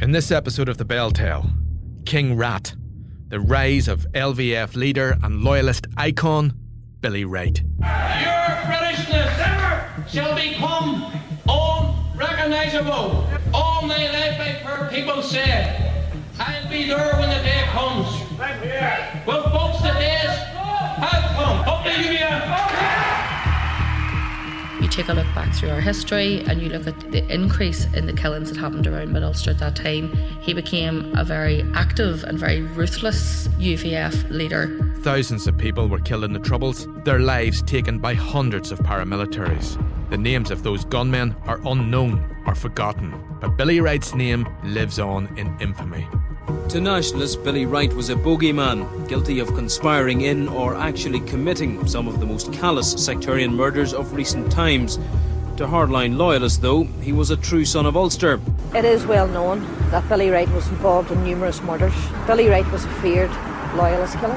In this episode of The BelTel, King Rat, the rise of LVF leader and loyalist icon, Billy Wright. Your Britishness ever shall become unrecognizable. All my life I've heard people say, I'll be there when the day comes. Well, folks, the days have come. Up to you, You take a look back through our history and you look at the increase in the killings that happened around Mid Ulster at that time. He became a very active and very ruthless UVF leader. Thousands of people were killed in the Troubles, their lives taken by hundreds of paramilitaries. The names of those gunmen are unknown or forgotten, but Billy Wright's name lives on in infamy. To nationalists, Billy Wright was a bogeyman, guilty of conspiring in or actually committing some of the most callous sectarian murders of recent times. To hardline loyalists, though, he was a true son of Ulster. It is well known that Billy Wright was involved in numerous murders. Billy Wright was a feared loyalist killer.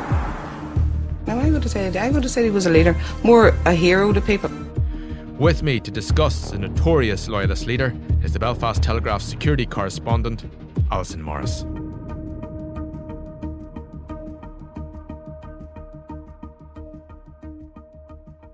Now, I would have said, I would have said he was a leader, more a hero to people. With me to discuss the notorious loyalist leader is the Belfast Telegraph security correspondent, Allison Morris.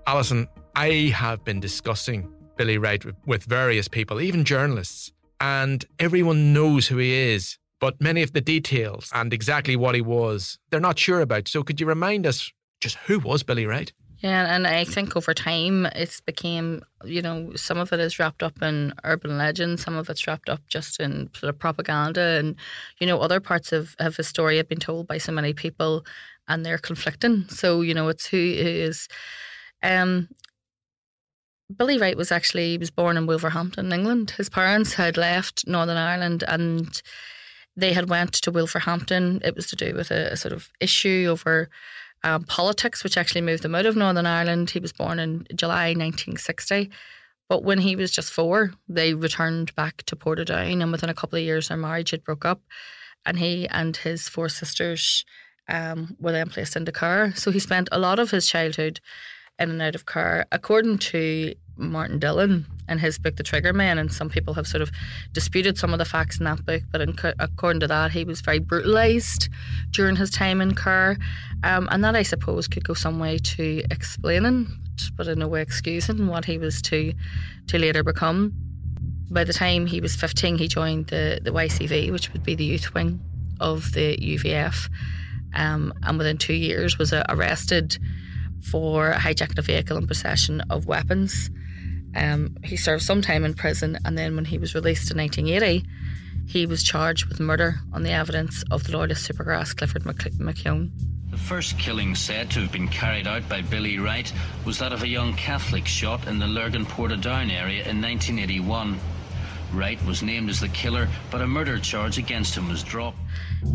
Allison, I have been discussing Billy Wright with, various people, even journalists, and everyone knows who he is, but many of the details and exactly what he was, they're not sure about. So could you remind us just who was Billy Wright? Yeah, and I think over time it's became, you know, some of it is wrapped up in urban legend, some of it's wrapped up just in sort of propaganda, and you know, other parts of, of his story have been told by so many people, and they're conflicting. So you know, it's who is. Um, Billy Wright was actually he was born in Wolverhampton, England. His parents had left Northern Ireland and they had went to Wolverhampton. It was to do with a, a sort of issue over um, politics, which actually moved him out of Northern Ireland. He was born in July 1960. But when he was just four, they returned back to Portadown, and within a couple of years, their marriage had broke up, and he and his four sisters um, were then placed into care. So he spent a lot of his childhood in and out of care. According to Martin Dillon in his book, The Trigger Men, and some people have sort of disputed some of the facts in that book, but in, according to that, he was very brutalised during his time in care. Um, and that, I suppose, could go some way to explaining, but in no way excusing what he was to, to later become. By the time he was 15, he joined the, the YCV, which would be the youth wing of the UVF. Um, and within two years was arrested for hijacking a vehicle and possession of weapons. Um, he served some time in prison, and then when he was released in 1980, he was charged with murder on the evidence of the loyalist supergrass Clifford McKeown. The first killing said to have been carried out by Billy Wright was that of a young Catholic shot in the Lurgan Portadown area in 1981. Wright was named as the killer, but a murder charge against him was dropped.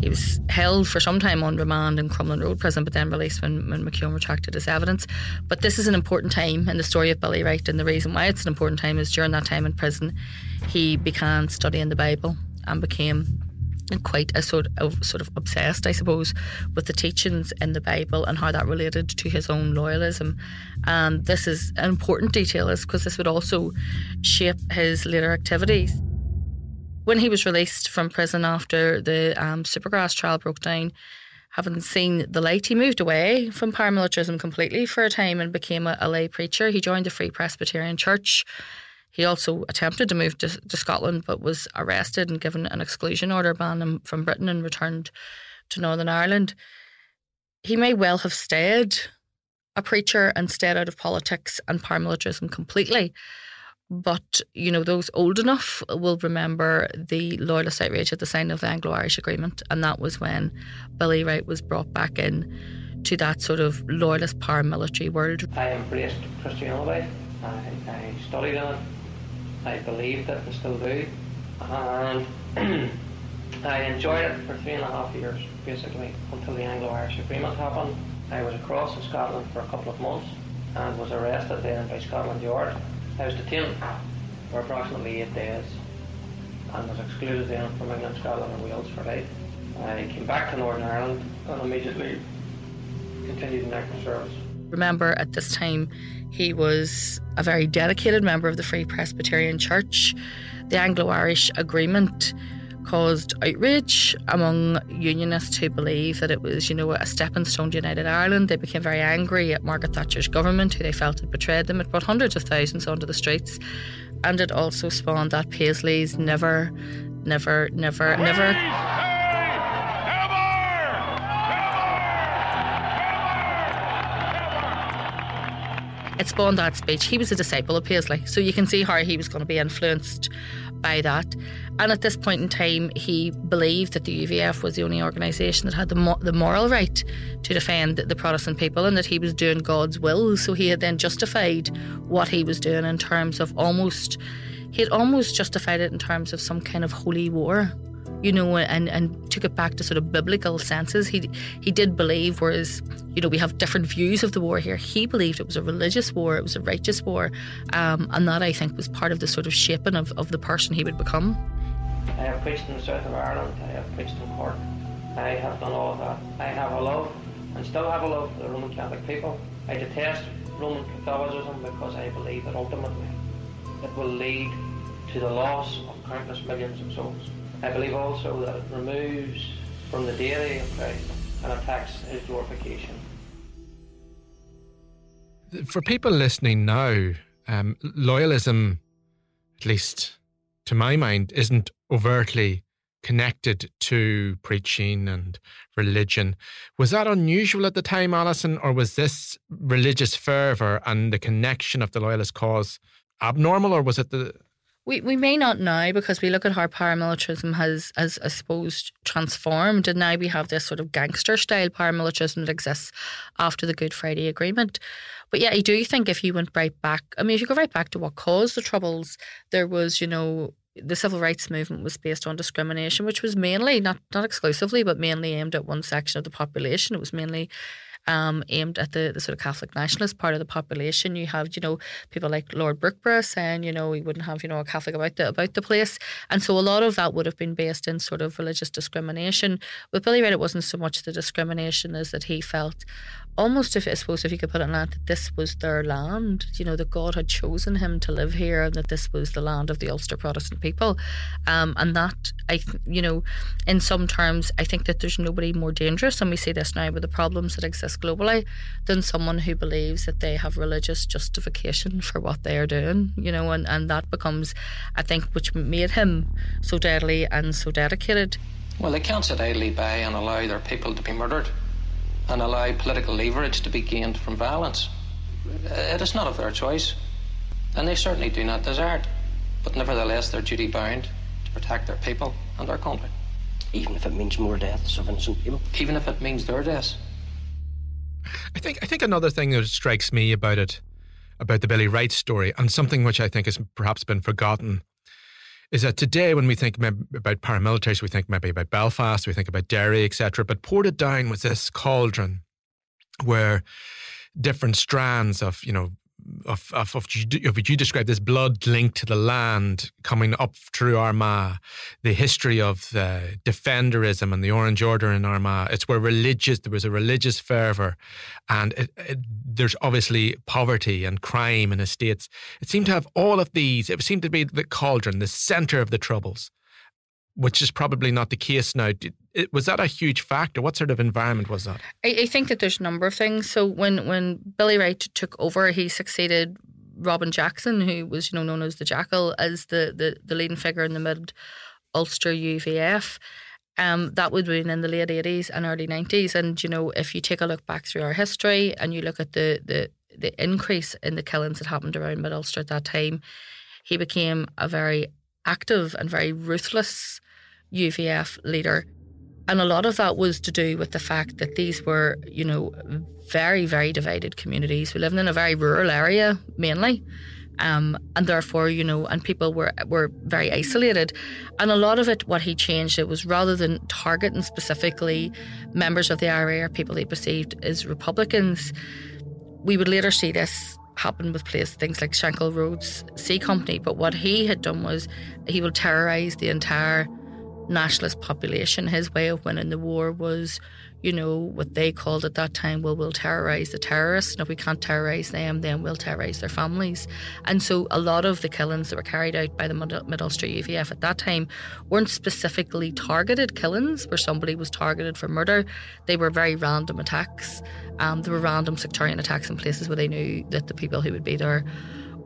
He was held for some time on remand in Crumlin Road prison, but then released when, when McKeown retracted his evidence. But this is an important time in the story of Billy Wright, and the reason why it's an important time is during that time in prison, he began studying the Bible and became quite a sort of sort of obsessed, I suppose, with the teachings in the Bible and how that related to his own loyalism. And this is an important detail, is because this would also shape his later activities. When he was released from prison after the um, Supergrass trial broke down, having seen the light, he moved away from paramilitarism completely for a time and became a, a lay preacher. He joined the Free Presbyterian Church He also attempted to move to, to Scotland, but was arrested and given an exclusion order, banned him from Britain, and returned to Northern Ireland. He may well have stayed a preacher and stayed out of politics and paramilitarism completely. But, you know, those old enough will remember the loyalist outrage at the signing of the Anglo Irish Agreement. And that was when Billy Wright was brought back in to that sort of loyalist paramilitary world. I embraced Christianity. I, I studied in it. I believed it and still do. And I enjoyed it for three and a half years, basically, until the Anglo Irish Agreement happened. I was across in Scotland for a couple of months and was arrested then by Scotland Yard. I was detained for approximately eight days and was excluded then from England, Scotland and Wales for life. I came back to Northern Ireland and immediately continued in active service. Remember, at this time, he was a very dedicated member of the Free Presbyterian Church. The Anglo Irish Agreement caused outrage among unionists who believed that it was, you know, a stepping stone to United Ireland. They became very angry at Margaret Thatcher's government, who they felt had betrayed them. It brought hundreds of thousands onto the streets. And it also spawned that Paisley's never, never, never, never. It spawned that speech. He was a disciple of Paisley, so you can see how he was going to be influenced by that. And at this point in time, he believed that the UVF was the only organisation that had the, mo- the moral right to defend the Protestant people and that he was doing God's will. So he had then justified what he was doing in terms of almost, he had almost justified it in terms of some kind of holy war you know, and, and took it back to sort of biblical senses. He he did believe, whereas you know we have different views of the war here. He believed it was a religious war, it was a righteous war, um, and that I think was part of the sort of shaping of, of the person he would become. I have preached in the south of Ireland. I have preached in Cork. I have done all of that. I have a love, and still have a love for the Roman Catholic people. I detest Roman Catholicism because I believe that ultimately it will lead to the loss of countless millions of souls. I believe also that it removes from the of Christ and attacks his glorification. For people listening now, um, loyalism, at least to my mind, isn't overtly connected to preaching and religion. Was that unusual at the time, Allison, or was this religious fervour and the connection of the loyalist cause abnormal, or was it the we, we may not now because we look at how paramilitarism has, has, I suppose, transformed. And now we have this sort of gangster style paramilitarism that exists after the Good Friday Agreement. But yeah, I do think if you went right back, I mean, if you go right back to what caused the Troubles, there was, you know, the civil rights movement was based on discrimination, which was mainly, not, not exclusively, but mainly aimed at one section of the population. It was mainly um, aimed at the, the sort of Catholic nationalist part of the population. You have, you know, people like Lord Brookeborough saying, you know, we wouldn't have, you know, a Catholic about the about the place. And so a lot of that would have been based in sort of religious discrimination. With Billy Wright, it wasn't so much the discrimination as that he felt almost if I suppose if you could put it in that, that this was their land, you know, that God had chosen him to live here and that this was the land of the Ulster Protestant people. Um, and that I th- you know, in some terms I think that there's nobody more dangerous and we see this now with the problems that exist globally than someone who believes that they have religious justification for what they are doing, you know, and, and that becomes I think which made him so deadly and so dedicated. Well, they can't sit idly by and allow their people to be murdered and allow political leverage to be gained from violence. Uh, it is not of their choice, and they certainly do not desire it. But nevertheless, they're duty bound to protect their people and their country. Even if it means more deaths of innocent people? Even if it means their deaths. I think I think another thing that strikes me about it, about the Billy Wright story, and something which I think has perhaps been forgotten, is that today when we think about paramilitaries, we think maybe about Belfast, we think about Derry, etc. But Portadown was this cauldron where different strands of you know of, of, of, you describe this blood linked to the land coming up through Armagh, the history of the defenderism and the Orange Order in Armagh. It's where religious, there was a religious fervour and it, it, there's obviously poverty and crime in estates. It seemed to have all of these. It seemed to be the cauldron, the centre of the troubles which is probably not the case now. Was that a huge factor? What sort of environment was that? I, I, think that there's a number of things. So when when Billy Wright took over, he succeeded Robin Jackson, who was you know known as the Jackal, as the the, the leading figure in the mid Ulster UVF. Um, that would have been in the late 80s and early 90s. And, you know, if you take a look back through our history and you look at the, the, the increase in the killings that happened around Mid Ulster at that time, he became a very active and very ruthless UVF leader. And a lot of that was to do with the fact that these were, you know, very, very divided communities. We lived in a very rural area mainly. Um, and therefore, you know, and people were were very isolated. And a lot of it, what he changed, it was rather than targeting specifically members of the IRA or people he perceived as Republicans, we would later see this happen with places things like Shankill Roads C Company. But what he had done was he would terrorise the entire nationalist population. His way of winning the war was you know, what they called at that time, well, we'll terrorise the terrorists. And if we can't terrorise them, then we'll terrorise their families. And so a lot of the killings that were carried out by the Mid Ulster UVF at that time weren't specifically targeted killings where somebody was targeted for murder. They were very random attacks. Um, there were random sectarian attacks in places where they knew that the people who would be there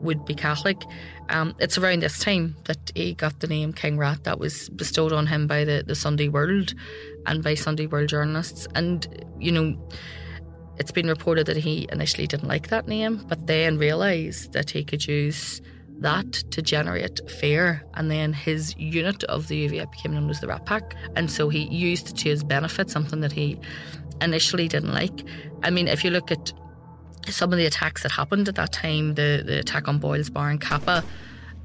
would be Catholic. Um, it's around this time that he got the name King Rat that was bestowed on him by the, the Sunday World and by Sunday World journalists. And, you know, it's been reported that he initially didn't like that name, but then realised that he could use that to generate fear. And then his unit of the UVF became known as the Rat Pack. And so he used it to his benefit, something that he initially didn't like. I mean, if you look at some of the attacks that happened at that time, the, the attack on Boyle's Bar and Cappagh,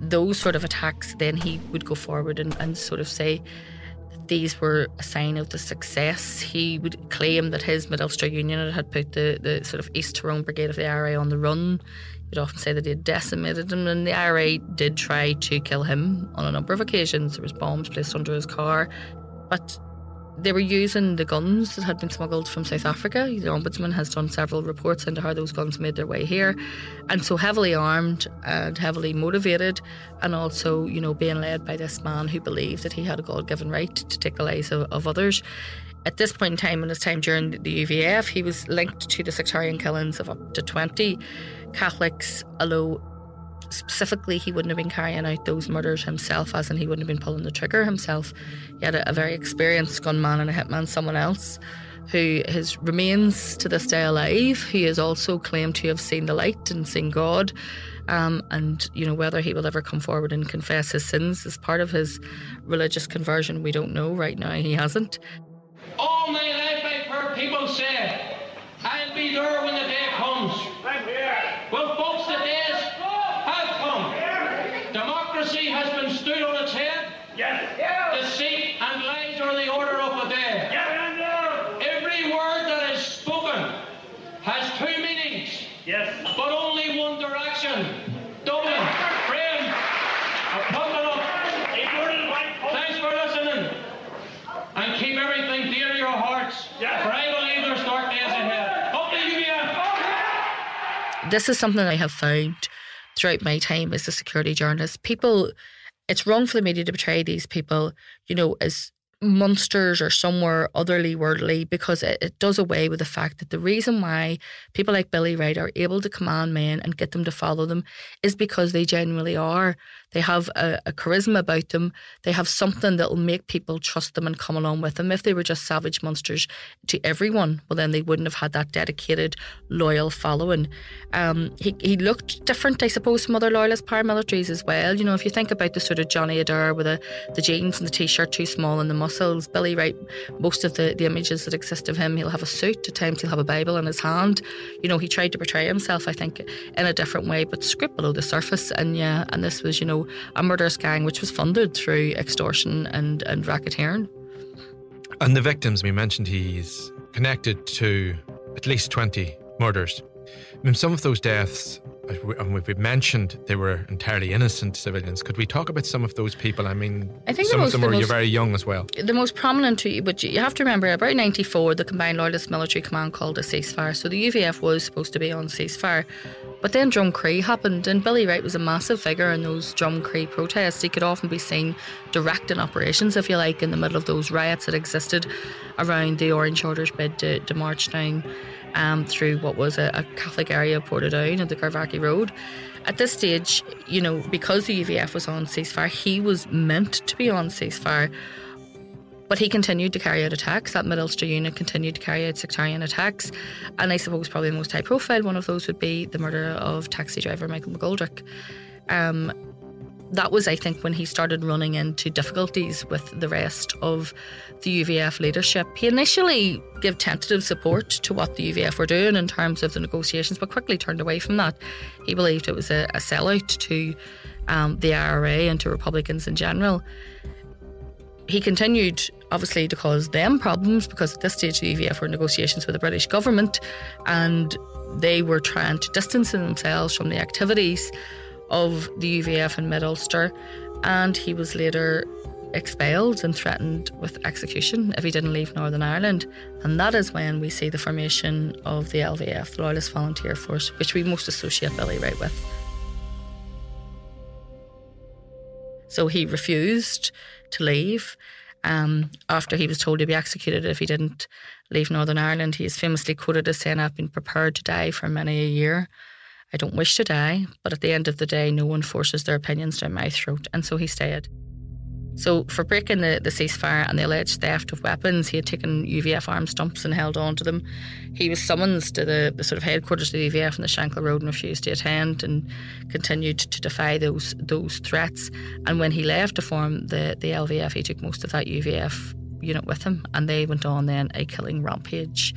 those sort of attacks, then he would go forward and, and sort of say, these were a sign of the success. He would claim that his Mid Ulster Union had put the, the sort of East Tyrone Brigade of the IRA on the run. He'd often say that he had decimated them, and the IRA did try to kill him on a number of occasions. There was bombs placed under his car, but they were using the guns that had been smuggled from South Africa. The Ombudsman has done several reports into how those guns made their way here. And so heavily armed and heavily motivated, and also, you know, being led by this man who believed that he had a God given right to take the lives of, of others. At this point in time, in his time during the UVF, he was linked to the sectarian killings of up to 20 Catholics, although specifically he wouldn't have been carrying out those murders himself, as in he wouldn't have been pulling the trigger himself. He had a, a very experienced gunman and a hitman, someone else, who his remains to this day alive. He is also claimed to have seen the light and seen God. Um, and you know whether he will ever come forward and confess his sins as part of his religious conversion, we don't know. Right now, he hasn't. All my life I've heard people say, "I'll be there when the day comes." Well, folks, the days have come. Democracy has been stood on its head. Deceit and lies are the order of the day. Every word that is spoken has two meanings. But only one direction. Dublin, friend, put it up. Thanks for listening. And keep everything dear to your hearts. For I believe there's dark days ahead. Up to you, yeah. This is something I have found throughout my time as a security journalist. People, it's wrong for the media to portray these people, you know, as monsters or somewhere otherly worldly because it, it does away with the fact that the reason why people like Billy Wright are able to command men and get them to follow them is because they genuinely are. They have a, a charisma about them. They have something that will make people trust them and come along with them. If they were just savage monsters to everyone, well, then they wouldn't have had that dedicated, loyal following. Um, he, he looked different, I suppose, from other loyalist paramilitaries as well. You know, if you think about the sort of Johnny Adair with the, the jeans and the t shirt too small and the muscles, Billy Wright, most of the, the images that exist of him, he'll have a suit, at times he'll have a Bible in his hand. You know, he tried to portray himself, I think, in a different way, but script below the surface. And yeah, and this was, you know, a murderous gang which was funded through extortion and, and racketeering. And the victims, we mentioned he's connected to at least 20 murders. I mean, some of those deaths, and we've mentioned they were entirely innocent civilians. Could we talk about some of those people? I mean, I think some of most- them the were most- very young as well. the most prominent to you, but you have to remember about 94, the Combined Loyalist Military Command called a ceasefire. So the UVF was supposed to be on ceasefire. But then Drumcree happened, and Billy Wright was a massive figure in those Drumcree protests. He could often be seen directing operations, if you like, in the middle of those riots that existed around the Orange Orders bid to, to march down um, through what was a, a Catholic area of Portadown at the Garvaghy Road. At this stage, you know, because the UVF was on ceasefire, he was meant to be on ceasefire. But he continued to carry out attacks. That Mid Ulster unit continued to carry out sectarian attacks. And I suppose probably the most high profile one of those would be the murder of taxi driver Michael McGoldrick. Um, that was, I think, when he started running into difficulties with the rest of the UVF leadership. He initially gave tentative support to what the UVF were doing in terms of the negotiations, but quickly turned away from that. He believed it was a, a sellout to um, the IRA and to Republicans in general. He continued, obviously, to cause them problems because at this stage the UVF were in negotiations with the British government and they were trying to distance themselves from the activities of the UVF in Mid Ulster, and he was later expelled and threatened with execution if he didn't leave Northern Ireland. And that is when we see the formation of the LVF, the Loyalist Volunteer Force, which we most associate Billy Wright with. So he refused to leave um, after he was told to be executed if he didn't leave Northern Ireland. He is famously quoted as saying, I've been prepared to die for many a year. I don't wish to die, but at the end of the day, no one forces their opinions down my throat. And so he stayed. So, for breaking the, the ceasefire and the alleged theft of weapons, he had taken UVF arm stumps and held on to them. He was summoned to the, the sort of headquarters of the UVF on the Shankill Road and refused to attend and continued to defy those those threats. And when he left to form the, the LVF, he took most of that UVF unit with him, and they went on then a killing rampage,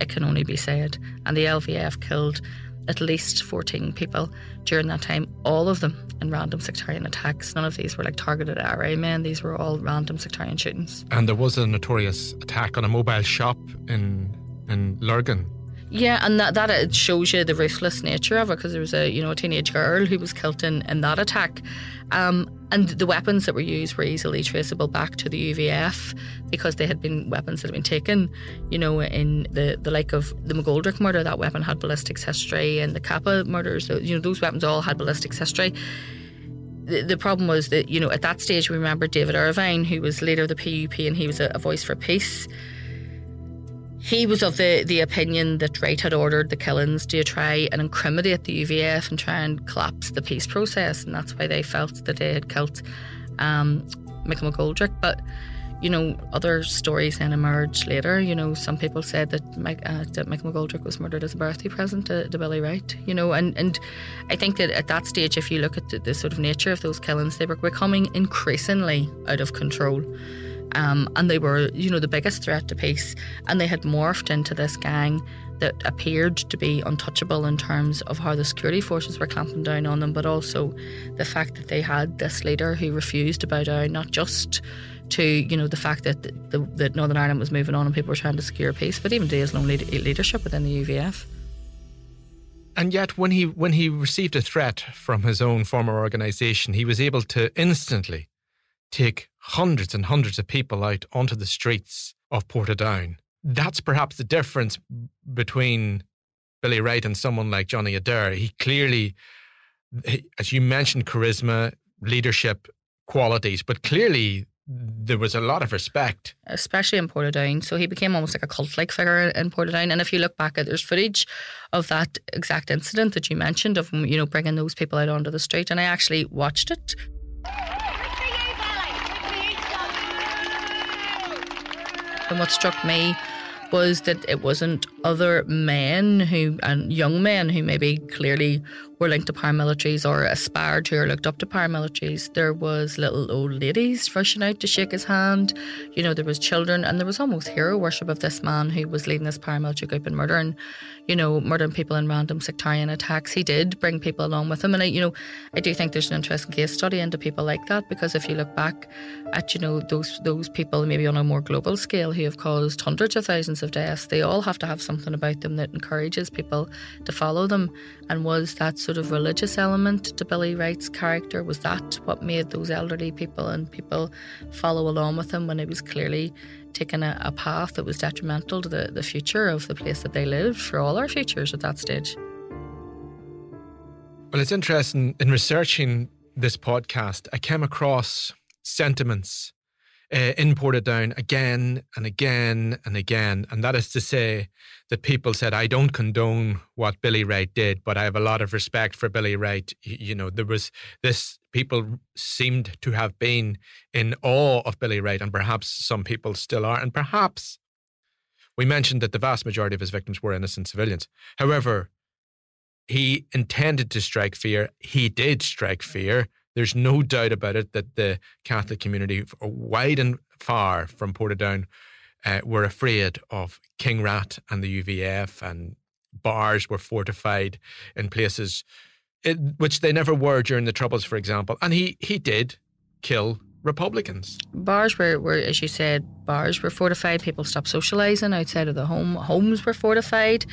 it can only be said. And the LVF killed at least 14 people during that time, all of them in random sectarian attacks. None of these were like targeted IRA men, these were all random sectarian shootings. And there was a notorious attack on a mobile shop in in Lurgan yeah, and that that shows you the ruthless nature of it because there was a you know a teenage girl who was killed in, in that attack, um, and the weapons that were used were easily traceable back to the UVF because they had been weapons that had been taken, you know, in the the like of the McGoldrick murder. That weapon had ballistics history, and the Cappagh murders, you know, those weapons all had ballistics history. The, problem was that you know at that stage we remember David Ervine, who was leader of the PUP, and he was a voice for peace he was of the, the opinion that Wright had ordered the killings to try and incriminate the UVF and try and collapse the peace process, and that's why they felt that they had killed um, Michael McGoldrick. But you know, other stories then emerged later. You know, some people said that, Mike, uh, that Michael McGoldrick was murdered as a birthday present to, to, Billy Wright. You know, and, and I think that at that stage, if you look at the, the sort of nature of those killings, they were becoming increasingly out of control. Um, and they were, you know, the biggest threat to peace. And they had morphed into this gang that appeared to be untouchable in terms of how the security forces were clamping down on them, but also the fact that they had this leader who refused to bow down, not just to you know the fact that the, that Northern Ireland was moving on and people were trying to secure peace, but even to his leadership within the UVF. And yet, when he when he received a threat from his own former organisation, he was able to instantly take hundreds and hundreds of people out onto the streets of Portadown. That's perhaps the difference between Billy Wright and someone like Johnny Adair. He clearly, as you mentioned, charisma, leadership qualities, but clearly there was a lot of respect. Especially in Portadown. So he became almost like a cult like figure in Portadown. And if you look back at there's footage of that exact incident that you mentioned of, you know, bringing those people out onto the street. And I actually watched it. And what struck me was that it wasn't other men who and young men who maybe clearly were linked to paramilitaries or aspired to or looked up to paramilitaries. There was little old ladies rushing out to shake his hand. You know, there was children and there was almost hero worship of this man who was leading this paramilitary group and murdering, you know, murdering people in random sectarian attacks. He did bring people along with him. And I, you know, I do think there's an interesting case study into people like that because if you look back at, you know, those those people maybe on a more global scale who have caused hundreds of thousands of deaths, they all have to have something about them that encourages people to follow them. And was that sort of religious element to Billy Wright's character? Was that what made those elderly people and people follow along with him when he was clearly taking a, a path that was detrimental to the, the future of the place that they lived for all our futures at that stage? Well, it's interesting in researching this podcast, I came across sentiments uh, in Portadown again and again and again. And that is to say that people said, I don't condone what Billy Wright did, but I have a lot of respect for Billy Wright. You know, there was this, people seemed to have been in awe of Billy Wright, and perhaps some people still are. And perhaps we mentioned that the vast majority of his victims were innocent civilians. However, he intended to strike fear. He did strike fear. There's no doubt about it that the Catholic community, wide and far from Portadown, uh, were afraid of King Rat and the UVF, and bars were fortified in places it, which they never were during the Troubles, for example. And he he did kill Republicans. Bars were, were, as you said, bars were fortified. People stopped socialising outside of the home. Homes were fortified,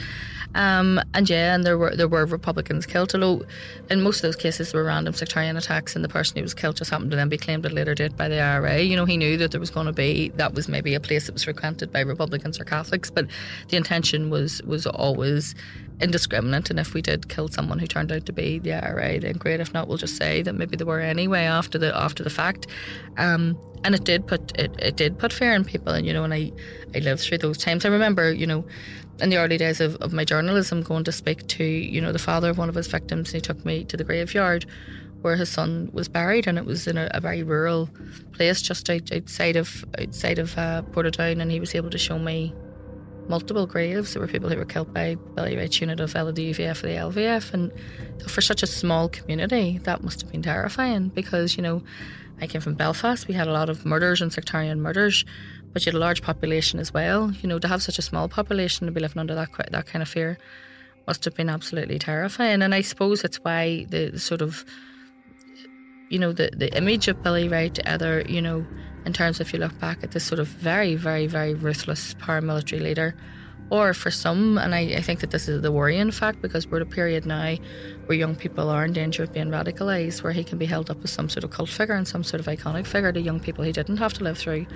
um, and yeah, and there were there were Republicans killed. Although in most of those cases there were random sectarian attacks, and the person who was killed just happened to then be claimed at a later date by the IRA. You know, he knew that there was going to be that was maybe a place that was frequented by Republicans or Catholics, but the intention was was always indiscriminate. And if we did kill someone who turned out to be the IRA, then great. If not, we'll just say that maybe they were anyway after the after the fact. Um, and it did put it, it did put fear in people. And you know, and I I lived through those times. I remember, you know, in the early days of, of my journalism, going to speak to you know the father of one of his victims. And he took me to the graveyard where his son was buried, and it was in a, a very rural place just out, outside of outside of uh, Portadown, and he was able to show me multiple graves. There were people who were killed by Billy Wright's unit of UVF or the LVF. And for such a small community, that must have been terrifying because, you know, I came from Belfast. We had a lot of murders and sectarian murders, but you had a large population as well. You know, to have such a small population to be living under that that kind of fear must have been absolutely terrifying. And I suppose it's why the sort of, you know, the, the image of Billy Wright, either, you know, in terms of if you look back at this sort of very, very, very ruthless paramilitary leader. Or for some, and I, I think that this is the worrying fact because we're at a period now where young people are in danger of being radicalised, where he can be held up as some sort of cult figure and some sort of iconic figure to young people he didn't have to live through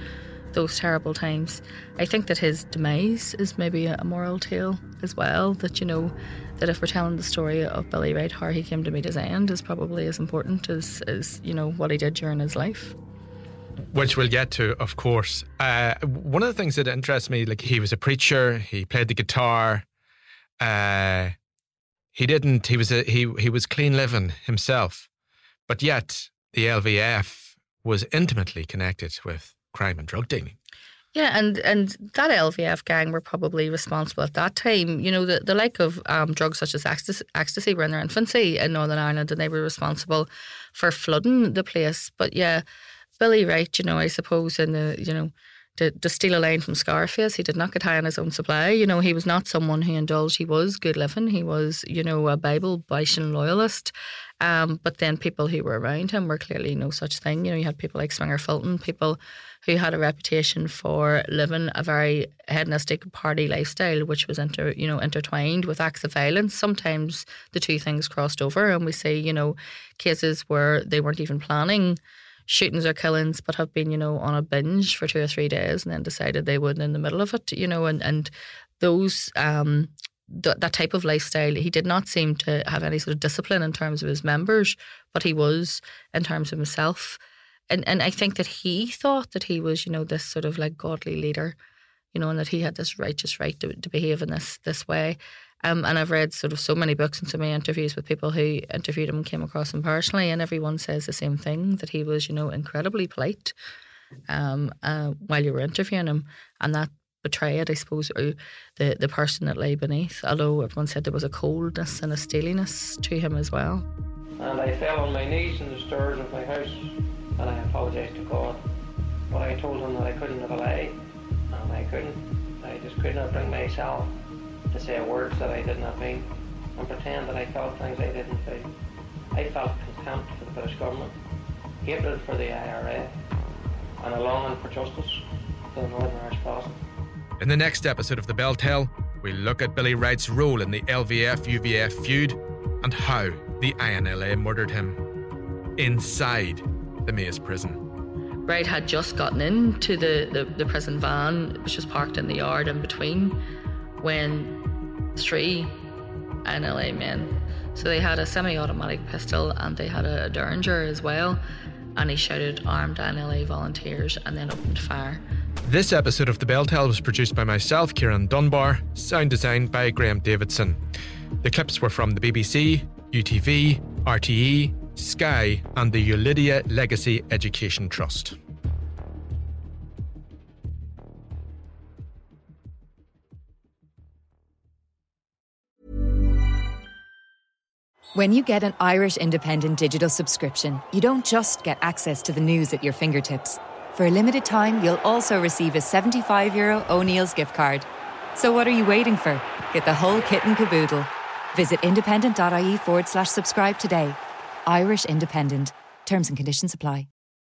those terrible times. I think that his demise is maybe a moral tale as well. That you know, that if we're telling the story of Billy Wright, how he came to meet his end is probably as important as, as you know what he did during his life which we'll get to, of course. Uh, one of the things that interests me, like he was a preacher, he played the guitar. Uh, he didn't. He was a he he was clean living himself, but yet the LVF was intimately connected with crime and drug dealing. Yeah, and and that LVF gang were probably responsible at that time. You know, the, the like of um, drugs such as ecstasy, ecstasy were in their infancy in Northern Ireland, and they were responsible for flooding the place. But yeah, Billy Wright, you know, I suppose in the, you know, to, to steal a line from Scarface, he did not get high on his own supply. You know, he was not someone who indulged. He was good living. He was, you know, a Bible Bishan loyalist. Um, but then people who were around him were clearly no such thing. You know, you had people like Swinger Fulton, people who had a reputation for living a very hedonistic party lifestyle, which was inter, you know, intertwined with acts of violence. Sometimes the two things crossed over, and we see, you know, cases where they weren't even planning shootings or killings, but have been, you know, on a binge for two or three days and then decided they would in the middle of it, you know, and, and those um, th- that type of lifestyle, he did not seem to have any sort of discipline in terms of his members, but he was in terms of himself. And and I think that he thought that he was, you know, this sort of like godly leader, you know, and that he had this righteous right to, to behave in this this way. Um, and I've read sort of so many books and so many interviews with people who interviewed him and came across him personally, and everyone says the same thing that he was, you know, incredibly polite um, uh, while you were interviewing him, and that betrayed, I suppose, or the the person that lay beneath. Although everyone said there was a coldness and a steeliness to him as well. And I fell on my knees in the stairs of my house, and I apologised to God. But I told him that I couldn't have a lie, and I couldn't. I just could not bring myself to say words that I did not mean and pretend that I felt things I didn't feel. I felt contempt for the British government, hatred for the IRA, and a longing for justice for the Northern Irish Protestant. In the next episode of The BelTel, we look at Billy Wright's role in the LVF UVF feud and how the INLA murdered him inside the Maze prison. Wright had just gotten into the, the, the prison van, which was parked in the yard in between, when three INLA men. So they had a semi automatic pistol and they had a Derringer as well. and he shouted, Armed down LA volunteers, and then opened fire. This episode of The Bell Beltel was produced by myself, Ciarán Dunbar, sound designed by Graham Davidson. The clips were from the BBC, UTV, RTE, Sky, and the Ulidia Legacy Education Trust. When you get an Irish Independent digital subscription, you don't just get access to the news at your fingertips. For a limited time, you'll also receive a 75 euro O'Neill's gift card. So what are you waiting for? Get the whole kit and caboodle. Visit independent.ie forward slash subscribe today. Irish Independent. Terms and conditions apply.